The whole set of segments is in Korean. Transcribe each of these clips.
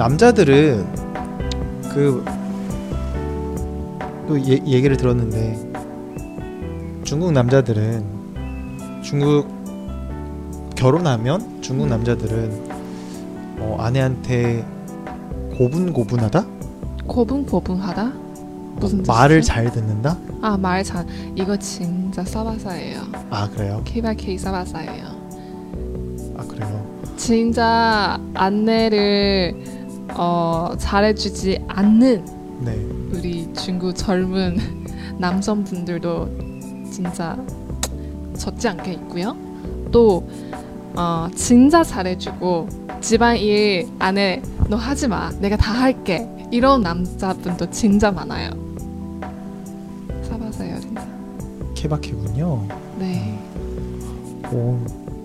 남자들은 그 또 얘기를 들었는데 중국 남자들은 중국 결혼하면 중국 음. 남자들은 어, 아내한테 고분고분하다? 고분고분하다? 무슨 말을 뜻이지? 잘 듣는다? 아, 말 잘. 이거 진짜 싸바사예요. 아 그래요? K-by-K 싸바사예요. 아 그래요? 진짜 안내를 어, 잘해주지 않는 네. 우리 중국 젊은 남성분들도 진짜 적지 않게 있고요. 또 어, 진짜 잘해주고 집안일 안에 너 하지 마. 내가 다 할게. 이런 남자분도 진짜 많아요. 사바세요 진짜. 케바케군요. 네. 오,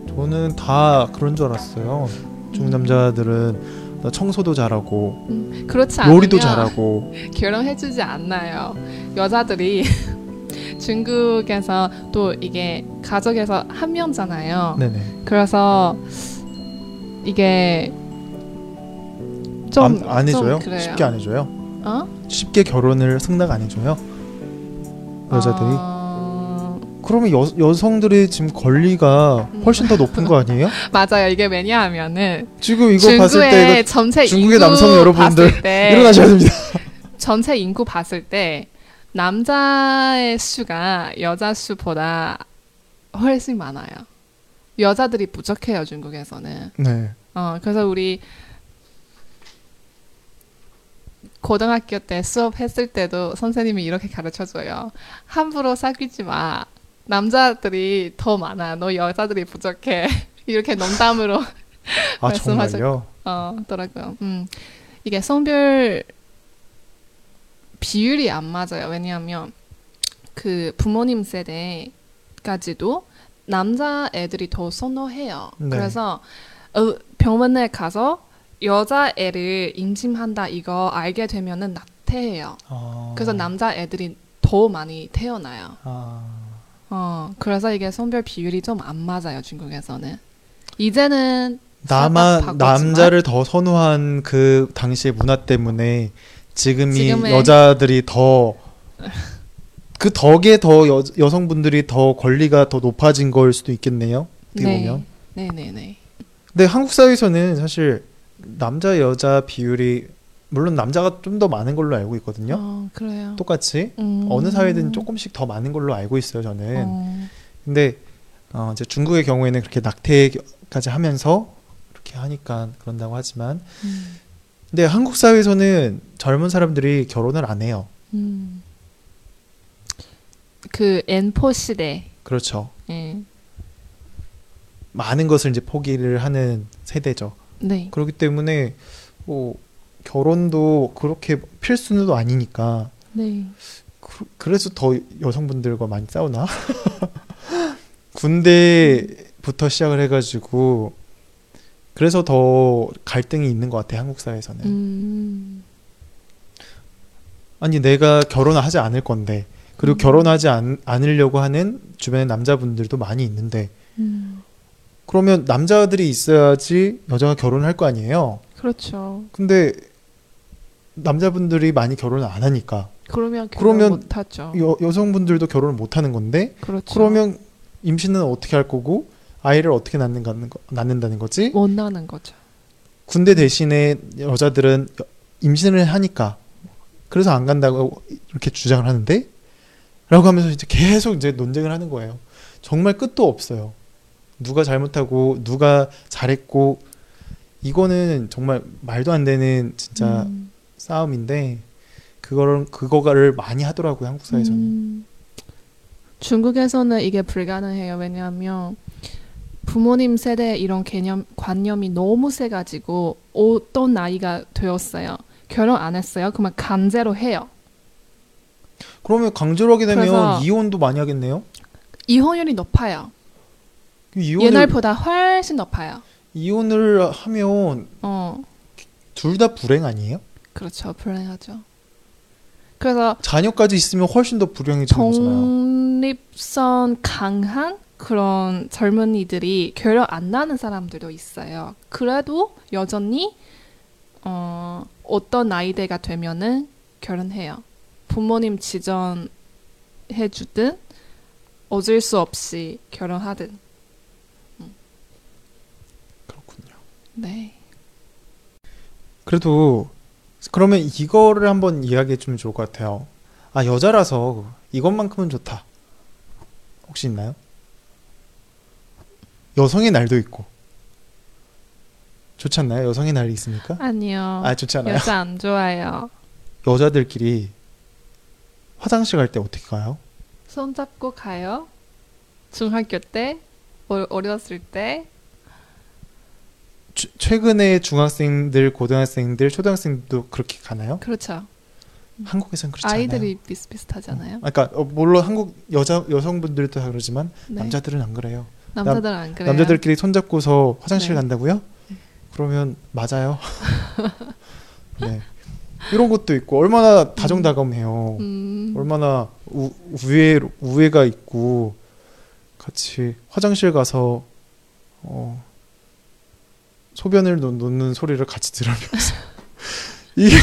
저는 다 그런 줄 알았어요. 중국 남자들은 나 청소도 잘하고 음, 그렇지 않으면 요리도 잘하고 결혼해주지 않나요. 여자들이 중국에서 또 이게 가족에서 한 명잖아요. 네네. 그래서 이게 좀 안, 안 해줘요? 쉽게 안 해줘요? 어? 쉽게 결혼을 승낙 안 해줘요? 여자들이? 어, 그러면 여, 여성들의 지금 권리가 음. 훨씬 더 높은 거 아니에요? 맞아요. 이게 왜냐하면은 지금 이거 봤을 때 중국의 이거 전체 중국의 인구 남성 여러분들 봤을 때 일어나셔야 됩니다. 전체 인구 봤을 때 남자의 수가 여자 수보다 훨씬 많아요. 여자들이 부족해요 중국에서는. 네. 어 그래서 우리 고등학교 때 수업했을 때도 선생님이 이렇게 가르쳐줘요. 함부로 사귀지 마. 남자들이 더 많아. 너 여자들이 부족해. 이렇게 농담으로 아 말씀하셨- 정말요? 어, 더라고요. 음. 이게 성별 비율이 안 맞아요. 왜냐하면 그 부모님 세대까지도 남자 애들이 더 선호해요. 네. 그래서 어, 병원에 가서 여자 애를 임신한다 이거 알게 되면은 낙태해요. 아, 그래서 남자 애들이 더 많이 태어나요. 아, 어, 그래서 이게 성별 비율이 좀 안 맞아요 중국에서는. 이제는 나만 남자를 더 선호한 그 당시의 문화 때문에 지금이 여자들이 더 그 덕에 더 여, 여성분들이 더 권리가 더 높아진 걸 수도 있겠네요. 어떻게 보면. 네, 네, 네. 근데 한국 사회에서는 사실 남자 여자 비율이 물론 남자가 좀 더 많은 걸로 알고 있거든요. 어, 그래요. 똑같이 음. 어느 사회든 조금씩 더 많은 걸로 알고 있어요. 저는. 어, 근데 어, 이제 중국의 경우에는 그렇게 낙태까지 하면서 그렇게 하니까 그런다고 하지만 음, 근데 한국 사회에서는 젊은 사람들이 결혼을 안 해요. 음. 그 N4 시대. 그렇죠. 예. 많은 것을 이제 포기를 하는 세대죠. 네. 그렇기 때문에 뭐 결혼도 그렇게 필수는 아니니까 네. 그, 그래서 더 여성분들과 많이 싸우나? 군대부터 시작을 해가지고 그래서 더 갈등이 있는 것 같아 한국 사회에서는. 음. 아니 내가 결혼을 하지 않을 건데 그리고 음. 결혼하지 않, 않으려고 하는 주변에 남자분들도 많이 있는데 음. 그러면 남자들이 있어야지 여자가 결혼할 거 아니에요. 그렇죠. 근데 남자분들이 많이 결혼을 안 하니까 그러면 그러면 결혼 못 하죠. 여, 여성분들도 결혼을 못 하는 건데 그렇죠. 그러면 임신은 어떻게 할 거고 아이를 어떻게 낳는 거, 낳는다는 거지? 못 나는 거죠. 군대 대신에 여자들은 여- 임신을 하니까 그래서 안 간다고 이렇게 주장을 하는데 라고 하면서 이제 계속 이제 논쟁을 하는 거예요. 정말 끝도 없어요. 누가 잘못하고 누가 잘했고 이거는 정말 말도 안 되는 진짜 음. 싸움인데 그거를 그거를 많이 하더라고요 한국 사회에서는. 음. 중국에서는 이게 불가능해요. 왜냐하면 부모님 세대 이런 개념 관념이 너무 세가지고 어떤 나이가 되었어요. 결혼 안 했어요. 그러면 강제로 해요. 그러면 강제로 하게 되면 이혼도 많이 하겠네요. 이혼율이 높아요. 이혼을 옛날보다 훨씬 높아요. 이혼을 하면 어, 둘 다 불행 아니에요? 그렇죠. 불행하죠. 그래서 자녀까지 있으면 훨씬 더 불행해지는 거잖아요. 독립성 강한 그런 젊은이들이 결혼 안 나는 사람들도 있어요. 그래도 여전히 어, 어떤 나이대가 되면은 결혼해요. 부모님 지정해 주든 어쩔 수 없이 결혼하든. 그렇군요. 네. 그래도 그러면 이거를 한번 이야기해 주면 좋을 것 같아요. 아 여자라서 이것만큼은 좋다. 혹시 있나요? 여성의 날도 있고 좋지 않나요? 여성의 날이 있습니까? 아니요. 아 좋지 않아요? 여자 안 좋아요. 여자들끼리 화장실 갈 때 어떻게 가요? 손 잡고 가요. 중학교 때, 어, 어렸을 때. 최- 최근에 중학생들, 고등학생들, 초등학생들도 그렇게 가나요? 그렇죠. 한국에선 그렇지 않아요. 아이들이 비슷비슷하잖아요. 아, 그러니까 어, 물론 한국 여자 여성분들도 다 그러지만 네. 남자들은 안 그래요. 남자들 안 그래요. 남자들끼리 손잡고서 화장실 네. 간다고요? 그러면 맞아요. 네. 이런 것도 있고 얼마나 다정다감해요. 음, 얼마나 우, 우애 우애가 있고 같이 화장실 가서 어, 소변을 놓, 놓는 소리를 같이 들으면서 이게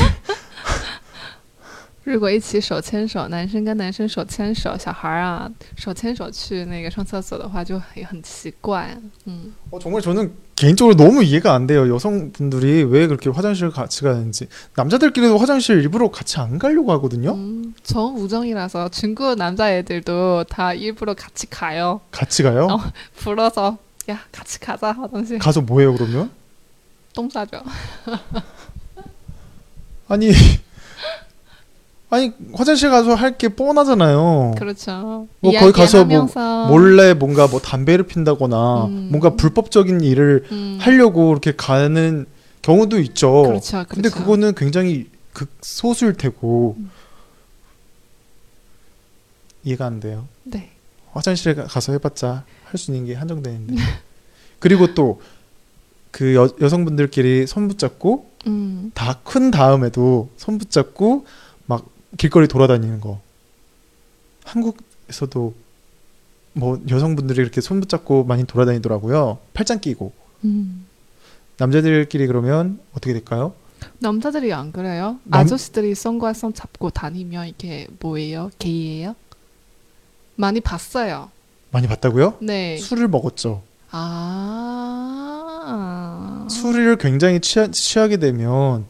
如果一起手牵手，男生跟男生手牵手，小孩儿啊手牵手去那个上厕所的话，就很很奇怪。嗯， 어, 정말 저는 개인적으로 너무 이해가 안 돼요. 여성분들이 왜 그렇게 화장실 같이 가는지 남자들끼리도 화장실 일부러 같이 안 가려고 하거든요. 음, 전 우정이라서 중국 남자애들도 다 일부러 같이 가요. 같이 가요. 어. 불러서 야 같이 가자 화장실 가서 뭐해요 그러면? 똥 싸죠. 아니 아니 화장실 가서 할 게 뻔하잖아요. 그렇죠. 뭐 거기 가서 뭐 몰래 뭔가 뭐 담배를 핀다거나 음. 뭔가 불법적인 일을 음, 하려고 이렇게 가는 경우도 있죠. 그렇죠. 근데 그렇죠. 그거는 굉장히 극소수일 테고 음. 이해가 안 돼요. 네. 화장실에 가- 가서 해봤자 할 수 있는 게 한정되는데 그리고 또 그 여성분들끼리 손 붙잡고 음, 다큰 다음에도 손 붙잡고 막 길거리 돌아다니는 거 한국에서도 뭐 여성분들이 이렇게 손 붙잡고 많이 돌아다니더라고요 팔짱 끼고 음. 남자들끼리 그러면 어떻게 될까요? 남자들이 안 그래요? 남- 아저씨들이 손 잡고 다니면 이게 뭐예요? 게이예요? 많이 봤어요. 많이 봤다고요? 네. 술을 먹었죠. 아. 술을 굉장히 취하, 취하게 되면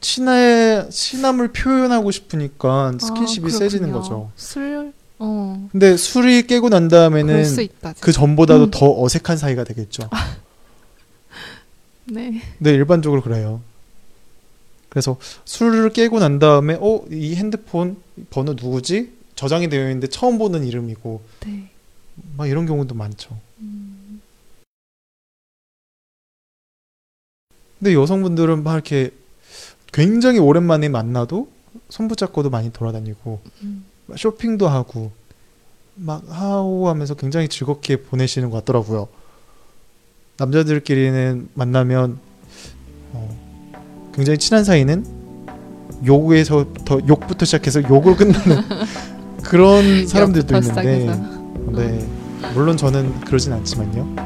친해 친함을 표현하고 싶으니까 스킨십이 아, 세지는. 거죠. 술, 어. 근데 술이 깨고 난 다음에는 있다. 그 전보다도 음. 더 어색한 사이가 되겠죠. 네. 네, 일반적으로 그래요. 그래서 술을 깨고 난 다음에 어, 이 핸드폰 번호 누구지? 저장이 되어 있는데 처음 보는 이름이고 네. 막 이런 경우도 많죠. 음. 근데 여성분들은 막 이렇게 굉장히 오랜만에 만나도 손 붙잡고도 많이 돌아다니고 음. 막 쇼핑도 하고 막 하고 하면서 굉장히 즐겁게 보내시는 것 같더라고요. 남자들끼리는 만나면 어, 굉장히 친한 사이는 욕에서부터 욕부터 시작해서 욕으로 끝나는 그런 사람들도 있는데. 네 물론 저는 그러진 않지만요.